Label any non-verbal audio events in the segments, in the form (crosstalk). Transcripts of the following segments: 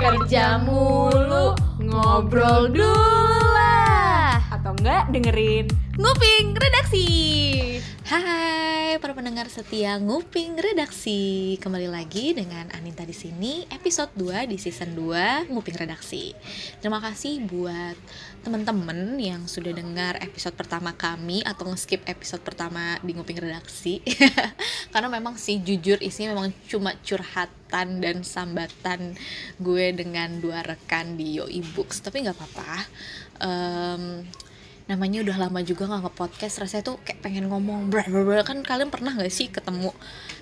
Kerja mulu, ngobrol dulu lah. Atau enggak dengerin Nguping redaksi. Hai para pendengar setia Nguping Redaksi. Kembali lagi dengan Aninta di sini Episode 2 di season 2 Nguping Redaksi. Terima kasih buat teman-teman yang sudah dengar episode pertama kami Atau nge-skip episode pertama di Nguping Redaksi. (laughs) Karena memang sih jujur isinya memang cuma curhatan dan sambatan gue dengan dua rekan di Yo Books. Tapi nggak apa-apa. Em, namanya udah lama juga nggak nge-podcast rasanya tuh kayak pengen ngomong bra bra bra. kan kalian pernah nggak sih ketemu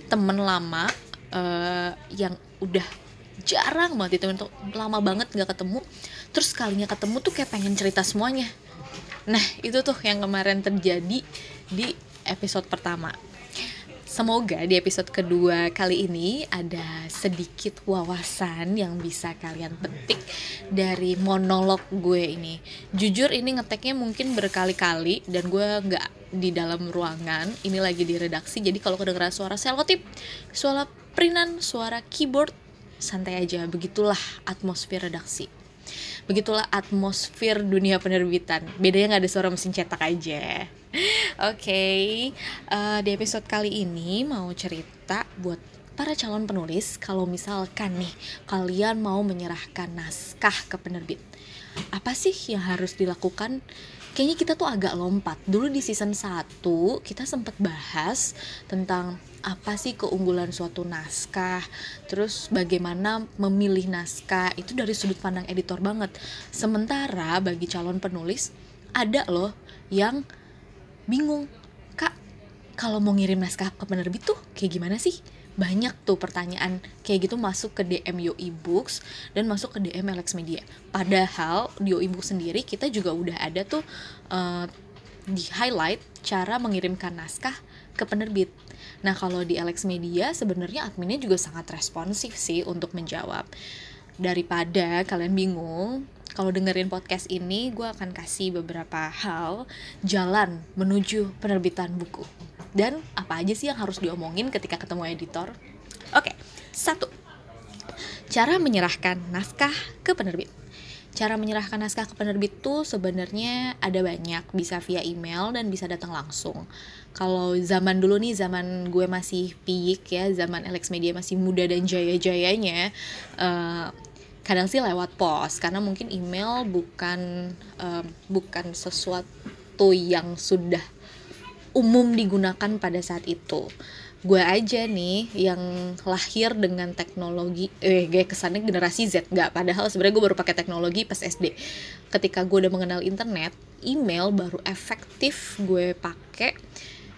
temen lama eh, yang udah jarang banget itu untuk lama banget nggak ketemu terus kalinya ketemu tuh kayak pengen cerita semuanya nah itu tuh yang kemarin terjadi di episode pertama Semoga di episode kedua kali ini ada sedikit wawasan yang bisa kalian petik dari monolog gue ini. Jujur ini ngeteknya mungkin berkali-kali dan gue nggak di dalam ruangan. Ini lagi di redaksi, jadi kalau kedengeran suara selotip, suara perinan, suara keyboard, santai aja. Begitulah atmosfer redaksi. Begitulah atmosfer dunia penerbitan. Bedanya nggak ada suara mesin cetak aja. (laughs) Oke, eh, di episode kali ini mau cerita buat para calon penulis kalau misalkan nih kalian mau menyerahkan naskah ke penerbit. Apa sih yang harus dilakukan? Kayaknya kita tuh agak lompat. Dulu di season 1 kita sempat bahas tentang apa sih keunggulan suatu naskah, terus bagaimana memilih naskah itu dari sudut pandang editor banget. Sementara bagi calon penulis ada loh yang bingung kak kalau mau ngirim naskah ke penerbit tuh kayak gimana sih banyak tuh pertanyaan kayak gitu masuk ke DM Yo Ebooks dan masuk ke DM Alex Media. Padahal di Yo Ebooks sendiri kita juga udah ada tuh eh, di highlight cara mengirimkan naskah ke penerbit. Nah kalau di Alex Media sebenarnya adminnya juga sangat responsif sih untuk menjawab. Daripada kalian bingung kalau dengerin podcast ini gue akan kasih beberapa hal jalan menuju penerbitan buku dan apa aja sih yang harus diomongin ketika ketemu editor? Oke satu. Cara menyerahkan naskah ke penerbit. Cara menyerahkan naskah ke penerbit tuh sebenarnya ada banyak. Bisa via email dan bisa datang langsung. Kalau zaman dulu nih zaman gue masih peak ya zaman Alex Media masih muda dan jaya-jayanya eh, kadang sih lewat pos. Karena mungkin email bukan em, bukan sesuatu yang sudah umum digunakan pada saat itu. Gue aja nih yang lahir dengan teknologi eh gue kesannya generasi Z nggak. Padahal sebenarnya gue baru pakai teknologi pas SD ketika gue udah mengenal internet email baru efektif gue pakai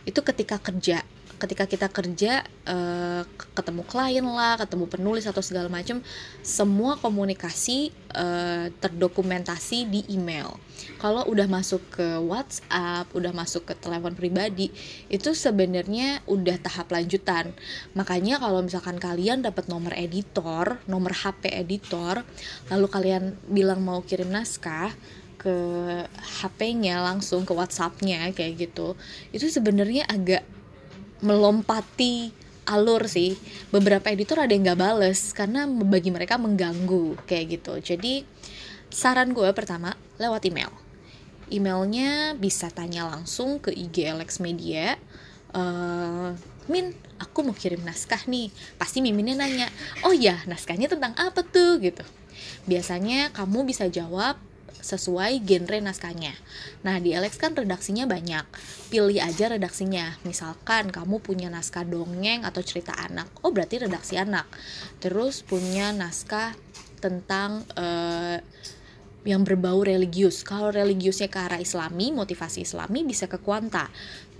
itu ketika kerja ketika kita kerja eh, ketemu klien lah ketemu penulis atau segala macam semua komunikasi eh, terdokumentasi di email. Kalau udah masuk ke WhatsApp udah masuk ke telepon pribadi itu sebenarnya udah tahap lanjutan. Makanya kalau misalkan kalian dapat nomor editor nomor HP editor lalu kalian bilang mau kirim naskah ke HP-nya langsung ke WhatsApp-nya kayak gitu itu sebenarnya agak melompati alur sih. Beberapa editor ada yang nggak bales karena bagi mereka mengganggu kayak gitu. Jadi saran gue pertama lewat email. Emailnya bisa tanya langsung ke IG Alex Media eh Min aku mau kirim naskah nih. Pasti Miminnya nanya oh ya naskahnya tentang apa tuh? Gitu. Biasanya kamu bisa jawab sesuai genre naskahnya. Nah, di Alex kan redaksinya banyak. Pilih aja redaksinya. Misalkan kamu punya naskah dongeng atau cerita anak. Oh, berarti redaksi anak. Terus punya naskah tentang eh, yang berbau religius. Kalau religiusnya ke arah islami, motivasi islami bisa ke kuanta.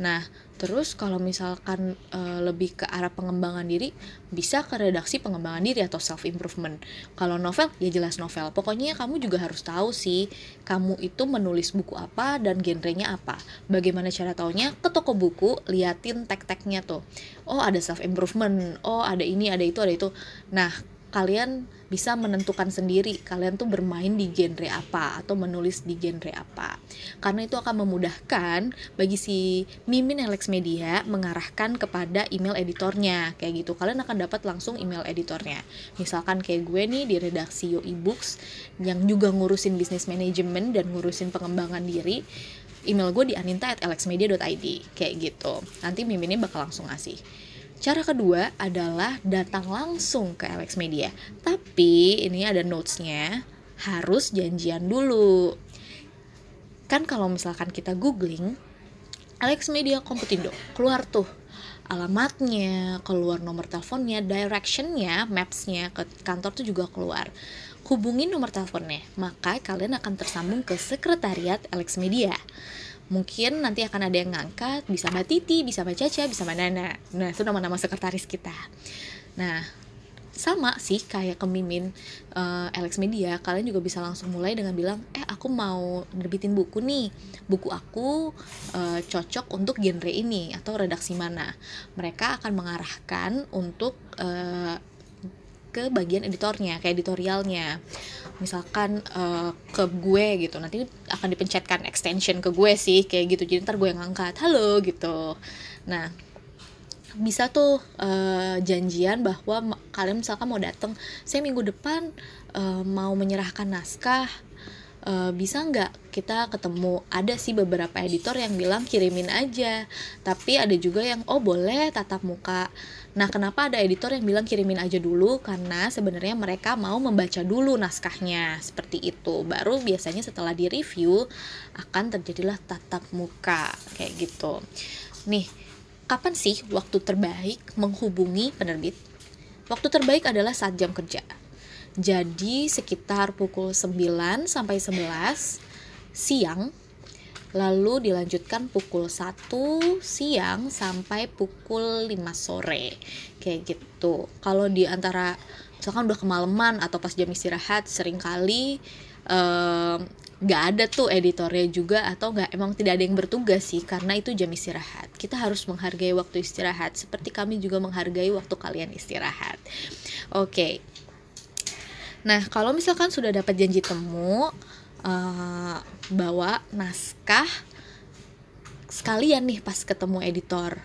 Nah, terus kalau misalkan eh, lebih ke arah pengembangan diri, bisa ke redaksi pengembangan diri atau self improvement. Kalau novel, ya jelas novel. Pokoknya kamu juga harus tahu sih, kamu itu menulis buku apa dan genrenya apa. Bagaimana cara taunya? Ke toko buku, liatin tag-tagnya tuh. Oh, ada self improvement. Oh, ada ini, ada itu, ada itu. Nah, kalian bisa menentukan sendiri kalian tuh bermain di genre apa atau menulis di genre apa. Karena itu akan memudahkan bagi si Mimin Alex Media mengarahkan kepada email editornya. Kayak gitu kalian akan dapat langsung email editornya. Misalkan kayak gue nih di redaksi Yo Ebooks yang juga ngurusin bisnis manajemen dan ngurusin pengembangan diri email gue di aninta@alexmedia.id kayak gitu. Nanti Mimin ini bakal langsung ngasih Cara kedua adalah datang langsung ke Alex Media. Tapi ini ada notesnya, harus janjian dulu. Kan kalau misalkan kita googling, Alex Media Komputindo, keluar tuh alamatnya, keluar nomor teleponnya, directionnya, mapsnya ke kantor tuh juga keluar. Hubungi nomor teleponnya, maka kalian akan tersambung ke sekretariat Alex Media mungkin nanti akan ada yang ngangkat bisa Mbak Titi, bisa Mbak Caca, bisa Mbak Nana. Nah itu nama-nama sekretaris kita. Nah sama sih kayak kemimin uh, Alex Media kalian juga bisa langsung mulai dengan bilang eh aku mau nerbitin buku nih. Buku aku uh, cocok untuk genre ini atau redaksi mana. Mereka akan mengarahkan untuk uh, ke bagian editornya, ke editorialnya. Misalkan uh, ke gue gitu, nanti akan dipencetkan extension ke gue sih, kayak gitu. Jadi ntar gue yang ngangkat, halo gitu. Nah, bisa tuh uh, janjian bahwa kalian misalkan mau datang, saya minggu depan uh, mau menyerahkan naskah uh, bisa nggak kita ketemu? Ada sih beberapa editor yang bilang kirimin aja tapi ada juga yang oh boleh tatap muka. Nah kenapa ada editor yang bilang kirimin aja dulu? Karena sebenarnya mereka mau membaca dulu naskahnya. Seperti itu. Baru biasanya setelah di review akan terjadilah tatap muka. Kayak gitu. Nih kapan sih waktu terbaik menghubungi penerbit? Waktu terbaik adalah saat jam kerja jadi sekitar pukul 9 sampai 11 siang lalu dilanjutkan pukul 1 siang sampai pukul 5 sore. Kayak gitu. Kalau di antara misalkan udah kemalaman atau pas jam istirahat sering kali nggak um, ada tuh editornya juga atau nggak emang tidak ada yang bertugas sih karena itu jam istirahat. Kita harus menghargai waktu istirahat seperti kami juga menghargai waktu kalian istirahat. Oke okay. Nah, kalau misalkan sudah dapat janji temu, uh, bawa naskah sekalian nih pas ketemu editor.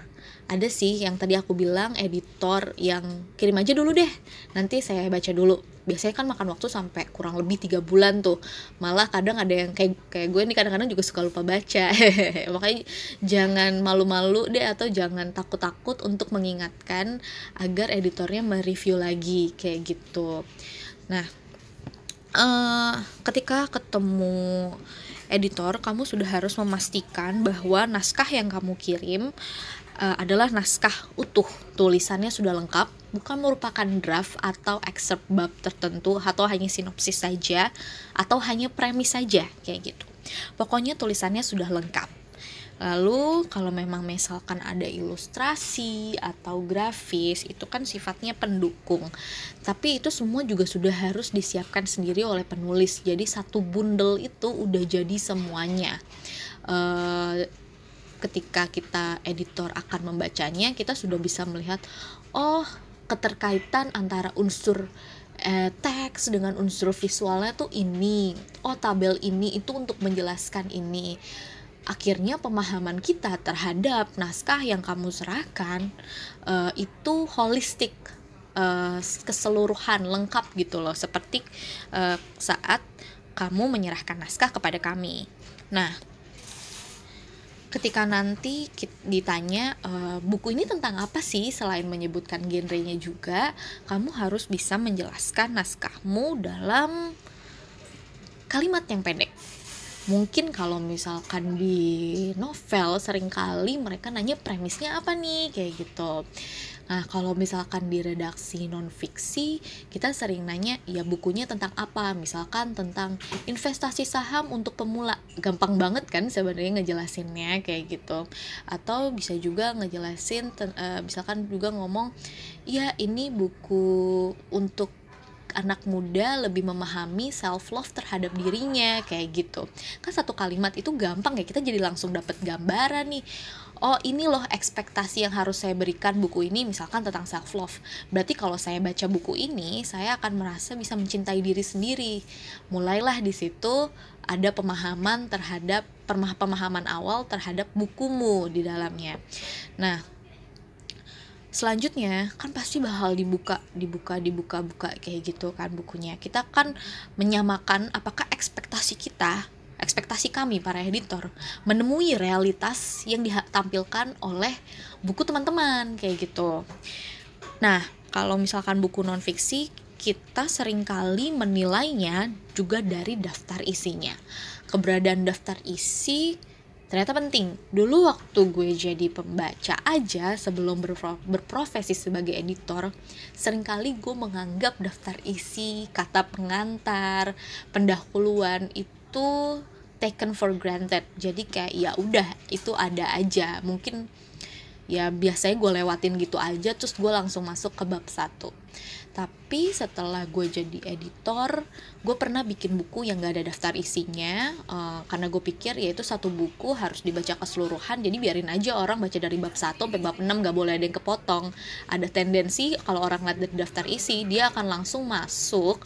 Ada sih yang tadi aku bilang editor yang kirim aja dulu deh, nanti saya baca dulu. Biasanya kan makan waktu sampai kurang lebih tiga bulan tuh. Malah kadang ada yang kayak kayak gue nih kadang-kadang juga suka lupa baca. (laughs) Makanya jangan malu-malu deh atau jangan takut-takut untuk mengingatkan agar editornya mereview lagi kayak gitu. Nah, uh, ketika ketemu editor, kamu sudah harus memastikan bahwa naskah yang kamu kirim uh, adalah naskah utuh, tulisannya sudah lengkap, bukan merupakan draft atau excerpt bab tertentu atau hanya sinopsis saja atau hanya premis saja kayak gitu. Pokoknya tulisannya sudah lengkap. Lalu kalau memang misalkan ada ilustrasi atau grafis itu kan sifatnya pendukung. Tapi itu semua juga sudah harus disiapkan sendiri oleh penulis. Jadi satu bundle itu udah jadi semuanya. Uh, ketika kita editor akan membacanya, kita sudah bisa melihat oh keterkaitan antara unsur eh, teks dengan unsur visualnya tuh ini. Oh tabel ini itu untuk menjelaskan ini akhirnya pemahaman kita terhadap naskah yang kamu serahkan uh, itu holistik uh, keseluruhan lengkap gitu loh. Seperti uh, saat kamu menyerahkan naskah kepada kami. Nah, ketika nanti ditanya e, buku ini tentang apa sih? Selain menyebutkan genrenya juga, kamu harus bisa menjelaskan naskahmu dalam kalimat yang pendek mungkin kalau misalkan di novel sering kali mereka nanya premisnya apa nih kayak gitu Nah, kalau misalkan di redaksi non fiksi, kita sering nanya ya bukunya tentang apa? Misalkan tentang investasi saham untuk pemula. Gampang banget kan sebenarnya ngejelasinnya kayak gitu. Atau bisa juga ngejelasin uh, misalkan juga ngomong, "Ya, ini buku untuk anak muda lebih memahami self love terhadap dirinya kayak gitu. Kan satu kalimat itu gampang ya kita jadi langsung dapat gambaran nih. Oh ini loh ekspektasi yang harus saya berikan buku ini misalkan tentang self love berarti kalau saya baca buku ini saya akan merasa bisa mencintai diri sendiri. Mulailah di situ ada pemahaman terhadap pemahaman awal terhadap bukumu di dalamnya. Nah selanjutnya kan pasti bakal dibuka dibuka dibuka buka kayak gitu kan bukunya kita kan menyamakan apakah ekspektasi kita ekspektasi kami para editor menemui realitas yang ditampilkan oleh buku teman-teman kayak gitu. Nah, kalau misalkan buku non fiksi kita sering kali menilainya juga dari daftar isinya. Keberadaan daftar isi ternyata penting. Dulu waktu gue jadi pembaca aja sebelum berprofesi sebagai editor, sering kali gue menganggap daftar isi, kata pengantar, pendahuluan itu taken for granted. Jadi kayak ya udah itu ada aja. Mungkin ya biasanya gue lewatin gitu aja terus gue langsung masuk ke bab satu tapi setelah gue jadi editor gue pernah bikin buku yang gak ada daftar isinya uh, karena gue pikir ya itu satu buku harus dibaca keseluruhan jadi biarin aja orang baca dari bab 1 sampai bab 6 gak boleh ada yang kepotong. Ada tendensi kalau orang lihat dari daftar isi dia akan langsung masuk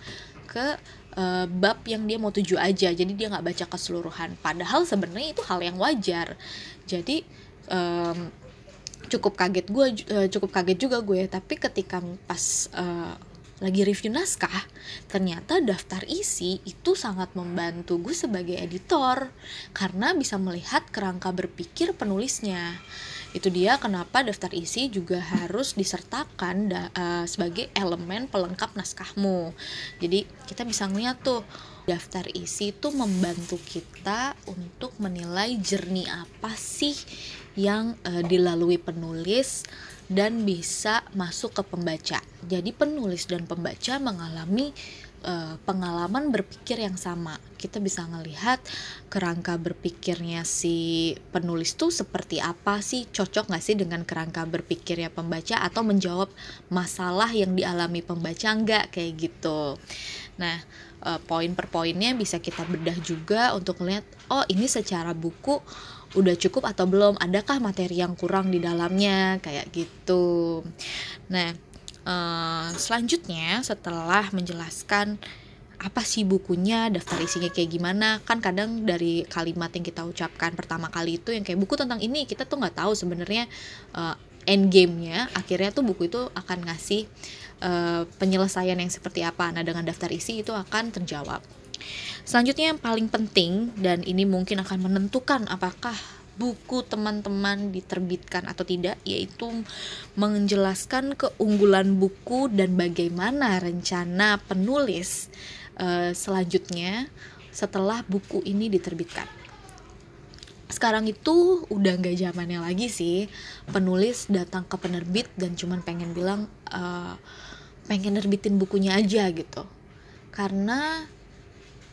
ke uh, bab yang dia mau tuju aja jadi dia nggak baca keseluruhan. Padahal sebenarnya itu hal yang wajar. Jadi um, cukup kaget gue uh, cukup kaget juga gue tapi ketika pas uh, lagi review naskah, ternyata daftar isi itu sangat membantu gue sebagai editor. Karena bisa melihat kerangka berpikir penulisnya. Itu dia kenapa daftar isi juga harus disertakan uh, sebagai elemen pelengkap naskahmu. Jadi kita bisa ngeliat tuh daftar isi itu membantu kita untuk menilai jernih apa sih yang uh, dilalui penulis dan bisa masuk ke pembaca. Jadi penulis dan pembaca mengalami uh, pengalaman berpikir yang sama. Kita bisa ngelihat kerangka berpikirnya si penulis tuh seperti apa sih, cocok nggak sih dengan kerangka berpikirnya pembaca atau menjawab masalah yang dialami pembaca nggak kayak gitu. Nah, uh, poin per poinnya bisa kita bedah juga untuk melihat oh ini secara buku udah cukup atau belum? Adakah materi yang kurang di dalamnya? Kayak gitu. Nah Uh, selanjutnya setelah menjelaskan apa sih bukunya, daftar isinya kayak gimana, kan kadang dari kalimat yang kita ucapkan pertama kali itu yang kayak buku tentang ini kita tuh nggak tahu sebenarnya uh, end game-nya akhirnya tuh buku itu akan ngasih uh, penyelesaian yang seperti apa. Nah, dengan daftar isi itu akan terjawab. Selanjutnya yang paling penting dan ini mungkin akan menentukan apakah buku teman-teman diterbitkan atau tidak yaitu menjelaskan keunggulan buku dan bagaimana rencana penulis uh, selanjutnya setelah buku ini diterbitkan. Sekarang itu udah gak zamannya lagi sih penulis datang ke penerbit dan cuman pengen bilang uh, pengen nerbitin bukunya aja gitu. Karena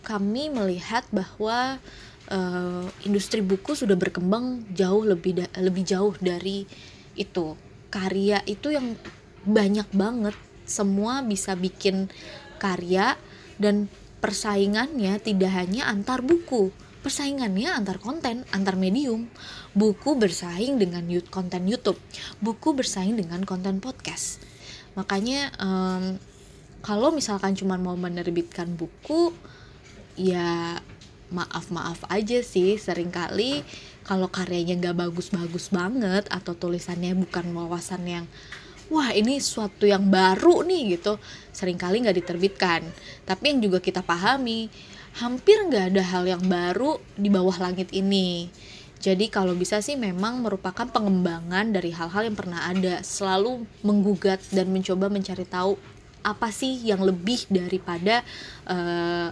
kami melihat bahwa uh, industri buku sudah berkembang jauh lebih lebih jauh dari itu. Karya itu yang banyak banget. Semua bisa bikin karya dan persaingannya tidak hanya antar buku. Persaingannya antar konten antar medium. Buku bersaing dengan konten YouTube. Buku bersaing dengan konten podcast makanya um, kalau misalkan cuma mau menerbitkan buku ya maaf-maaf aja sih sering kali kalau karyanya gak bagus-bagus banget atau tulisannya bukan wawasan yang wah ini suatu yang baru nih gitu sering kali nggak diterbitkan. Tapi yang juga kita pahami hampir nggak ada hal yang baru di bawah langit ini jadi kalau bisa sih memang merupakan pengembangan dari hal-hal yang pernah ada selalu menggugat dan mencoba mencari tahu apa sih yang lebih daripada uh,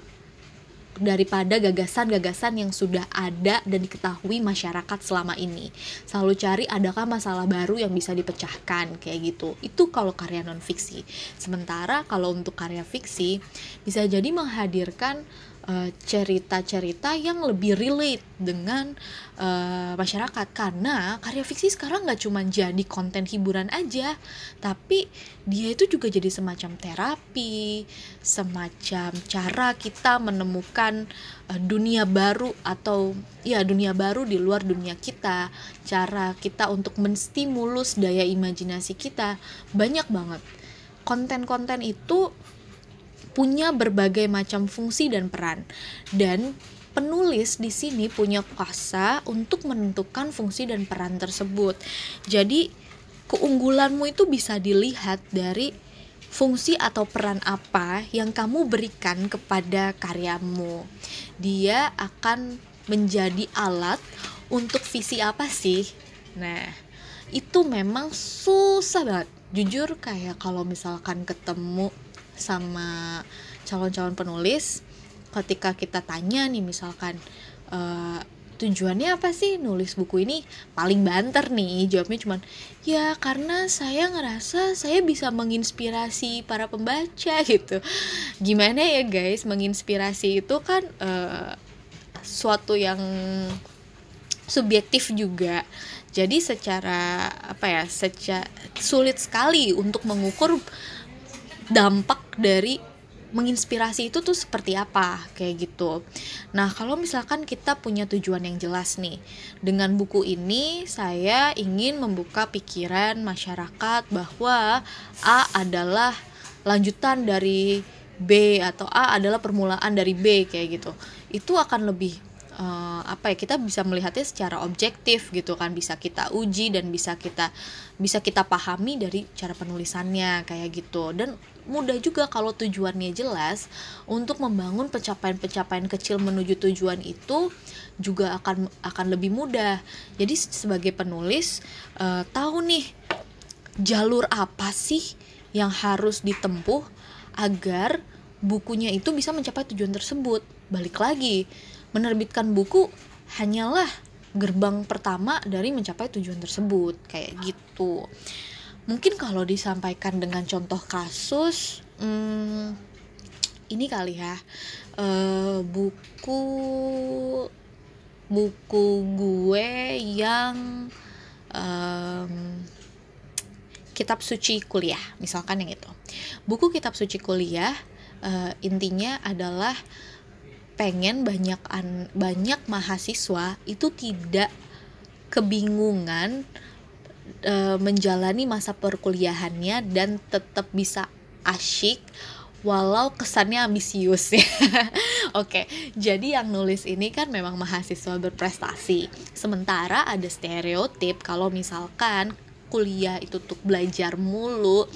daripada gagasan-gagasan yang sudah ada dan diketahui masyarakat selama ini. Selalu cari adakah masalah baru yang bisa dipecahkan kayak gitu. Itu kalau karya non fiksi. Sementara kalau untuk karya fiksi bisa jadi menghadirkan eh, cerita-cerita yang lebih relate dengan uh, masyarakat. Karena karya fiksi sekarang nggak cuma jadi konten hiburan aja tapi dia itu juga jadi semacam terapi semacam cara kita menemukan uh, dunia baru atau ya dunia baru di luar dunia kita. Cara kita untuk menstimulus daya imajinasi kita. Banyak banget. Konten-konten itu punya berbagai macam fungsi dan peran dan penulis di sini punya kuasa untuk menentukan fungsi dan peran tersebut. Jadi keunggulanmu itu bisa dilihat dari fungsi atau peran apa yang kamu berikan kepada karyamu. Dia akan menjadi alat untuk visi apa sih? Nah, itu memang susah banget. Jujur kayak kalau misalkan ketemu sama calon-calon penulis ketika kita tanya nih misalkan uh, tujuannya apa sih nulis buku ini? Paling banter nih jawabnya cuman ya karena saya ngerasa saya bisa menginspirasi para pembaca (laughs) gitu. Gimana ya guys menginspirasi itu kan uh, suatu yang subjektif juga. Jadi secara apa ya secara sulit sekali untuk mengukur dampak dari menginspirasi itu tuh seperti apa kayak gitu. Nah, kalau misalkan kita punya tujuan yang jelas nih, dengan buku ini saya ingin membuka pikiran masyarakat bahwa A adalah lanjutan dari B atau A adalah permulaan dari B kayak gitu. Itu akan lebih uh, apa ya kita bisa melihatnya secara objektif gitu kan bisa kita uji dan bisa kita bisa kita pahami dari cara penulisannya kayak gitu dan mudah juga kalau tujuannya jelas untuk membangun pencapaian-pencapaian kecil menuju tujuan itu juga akan akan lebih mudah. Jadi sebagai penulis uh, tahu nih jalur apa sih yang harus ditempuh agar bukunya itu bisa mencapai tujuan tersebut. Balik lagi, menerbitkan buku hanyalah gerbang pertama dari mencapai tujuan tersebut kayak gitu. Mungkin kalau disampaikan dengan contoh kasus hmm, ini kali ya uh, buku buku gue yang um, kitab suci kuliah misalkan yang itu. Buku kitab suci kuliah uh, intinya adalah pengen banyak an banyak mahasiswa itu tidak kebingungan e, menjalani masa perkuliahannya dan tetap bisa asyik walau kesannya ambisius ya. (laughs) Oke, jadi yang nulis ini kan memang mahasiswa berprestasi. Sementara ada stereotip kalau misalkan kuliah itu untuk belajar mulu,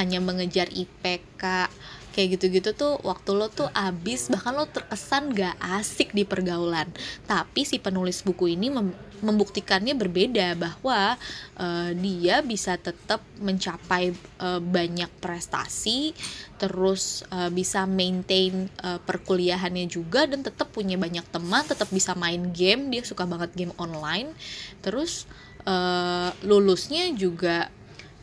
hanya mengejar IPK, kayak gitu-gitu tuh waktu lo tuh abis bahkan lo terkesan gak asik di pergaulan. Tapi si penulis buku ini mem membuktikannya berbeda bahwa uh, dia bisa tetap mencapai uh, banyak prestasi terus uh, bisa maintain uh, perkuliahannya juga dan tetap punya banyak teman tetap bisa main game dia suka banget game online. Terus uh, lulusnya juga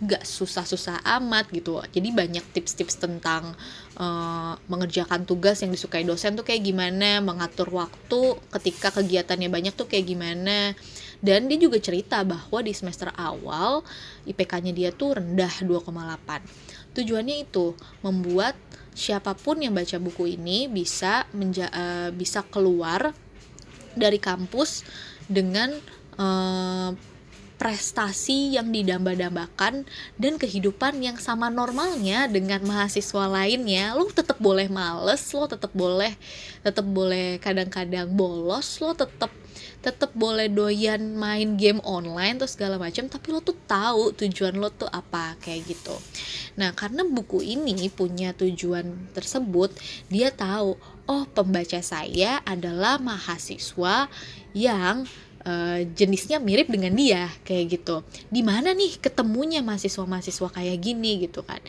gak susah-susah amat gitu. Jadi banyak tips-tips tentang uh, mengerjakan tugas yang disukai dosen tuh kayak gimana mengatur waktu ketika kegiatannya banyak tuh kayak gimana. Dan dia juga cerita bahwa di semester awal IPK-nya dia tuh rendah 2,8 tujuannya itu membuat siapa pun yang baca buku ini bisa menja uh, bisa keluar dari kampus dengan uh, prestasi yang didamba-dambakan dan kehidupan yang sama normalnya dengan mahasiswa lainnya. Lo tetap boleh males lo tetap boleh tetap boleh kadang-kadang bolos lo tetap tetap boleh doyan main game online terus segala macam tapi lo tuh tahu tujuan lo tuh apa kayak gitu. Nah karena buku ini punya tujuan tersebut dia tahu oh pembaca saya adalah mahasiswa yang uh, jenisnya mirip dengan dia kayak gitu. Di mana nih ketemunya mahasiswa-mahasiswa kayak gini gitu kan?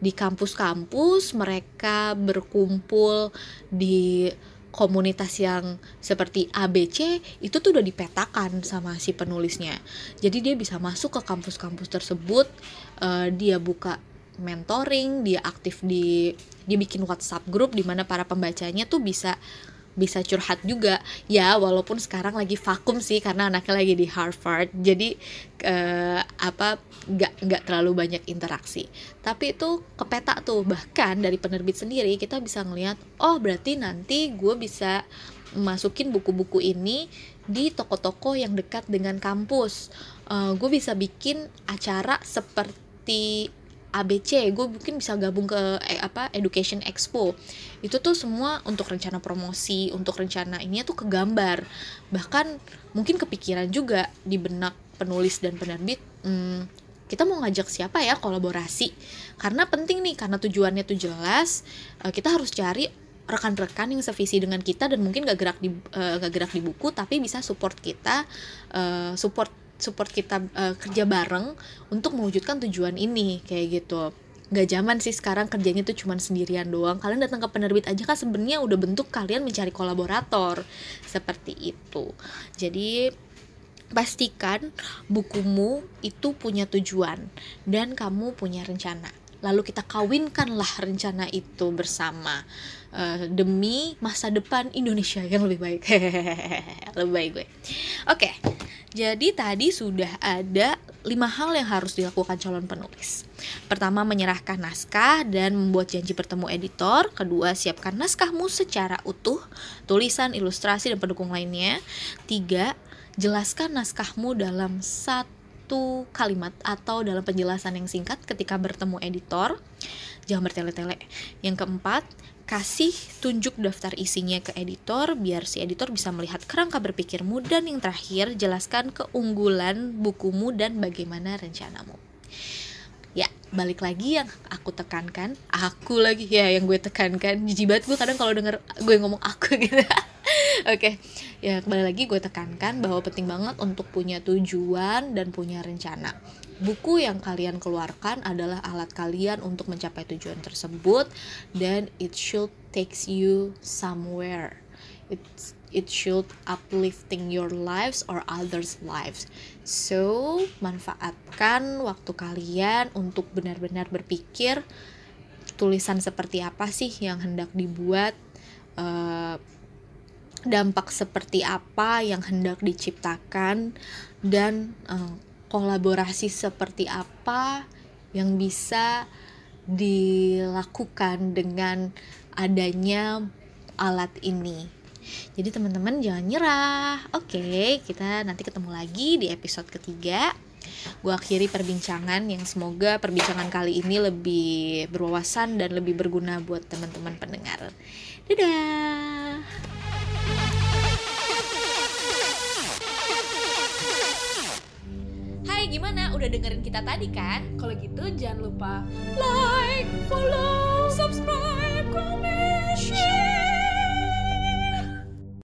Di kampus-kampus mereka berkumpul di komunitas yang seperti ABC itu tuh udah dipetakan sama si penulisnya. Jadi dia bisa masuk ke kampus-kampus tersebut uh, dia buka mentoring dia aktif di dia bikin WhatsApp grup di mana para pembacanya tuh bisa bisa curhat juga. Ya walaupun sekarang lagi vakum sih karena anaknya lagi di Harvard. Jadi uh, apa nggak nggak terlalu banyak interaksi. Tapi itu kepeta tuh. Bahkan dari penerbit sendiri kita bisa ngelihat oh berarti nanti gue bisa masukin buku-buku ini di toko-toko yang dekat dengan kampus. Uh, gue bisa bikin acara seperti ABC gue mungkin bisa gabung ke eh, apa Education Expo. Itu tuh semua untuk rencana promosi untuk rencana ini tuh kegambar. Bahkan mungkin kepikiran juga di benak penulis dan penerbit hmm, kita mau ngajak siapa ya kolaborasi? Karena penting nih karena tujuannya tuh jelas uh, kita harus cari rekan-rekan yang sevisi dengan kita dan mungkin gak gerak di uh, gak gerak di buku tapi bisa support kita uh, support support kita uh, kerja bareng untuk mewujudkan tujuan ini kayak gitu. Nggak zaman sih sekarang kerjanya tuh cuman sendirian doang. Kalian datang ke penerbit aja kan sebenarnya udah bentuk kalian mencari kolaborator. Seperti itu. Jadi pastikan bukumu itu punya tujuan dan kamu punya rencana. Lalu kita kawinkanlah rencana itu bersama. Uh, demi masa depan Indonesia yang lebih baik. (laughs) Lebih baik gue. Oke. okay. Jadi tadi sudah ada lima hal yang harus dilakukan calon penulis. Pertama, menyerahkan naskah dan membuat janji bertemu editor. Kedua, siapkan naskahmu secara utuh, tulisan, ilustrasi, dan pendukung lainnya. Tiga, jelaskan naskahmu dalam satu kalimat atau dalam penjelasan yang singkat ketika bertemu editor. Jangan bertele-tele. Yang keempat, kasih tunjuk daftar isinya ke editor biar si editor bisa melihat kerangka berpikirmu dan yang terakhir jelaskan keunggulan bukumu dan bagaimana rencanamu. Ya, balik lagi yang aku tekankan, aku lagi ya yang gue tekankan. Jijibat gue kadang kalau denger gue ngomong aku (laughs) gitu. Oke, okay. Ya kembali lagi gue tekankan bahwa penting banget untuk punya tujuan dan punya rencana. Buku yang kalian keluarkan adalah alat kalian untuk mencapai tujuan tersebut dan it should takes you somewhere. It it should uplifting your lives or others lives. So manfaatkan waktu kalian untuk benar-benar berpikir tulisan seperti apa sih yang hendak dibuat uh, dampak seperti apa yang hendak diciptakan dan uh, kolaborasi seperti apa yang bisa dilakukan dengan adanya alat ini. Jadi teman-teman jangan nyerah. Oke, kita nanti ketemu lagi di episode ketiga. Gue akhiri perbincangan yang semoga perbincangan kali ini lebih berwawasan dan lebih berguna buat teman-teman pendengar. Dadah. Gimana? Udah dengerin kita tadi kan? Kalau gitu jangan lupa like, follow, subscribe, comment, share.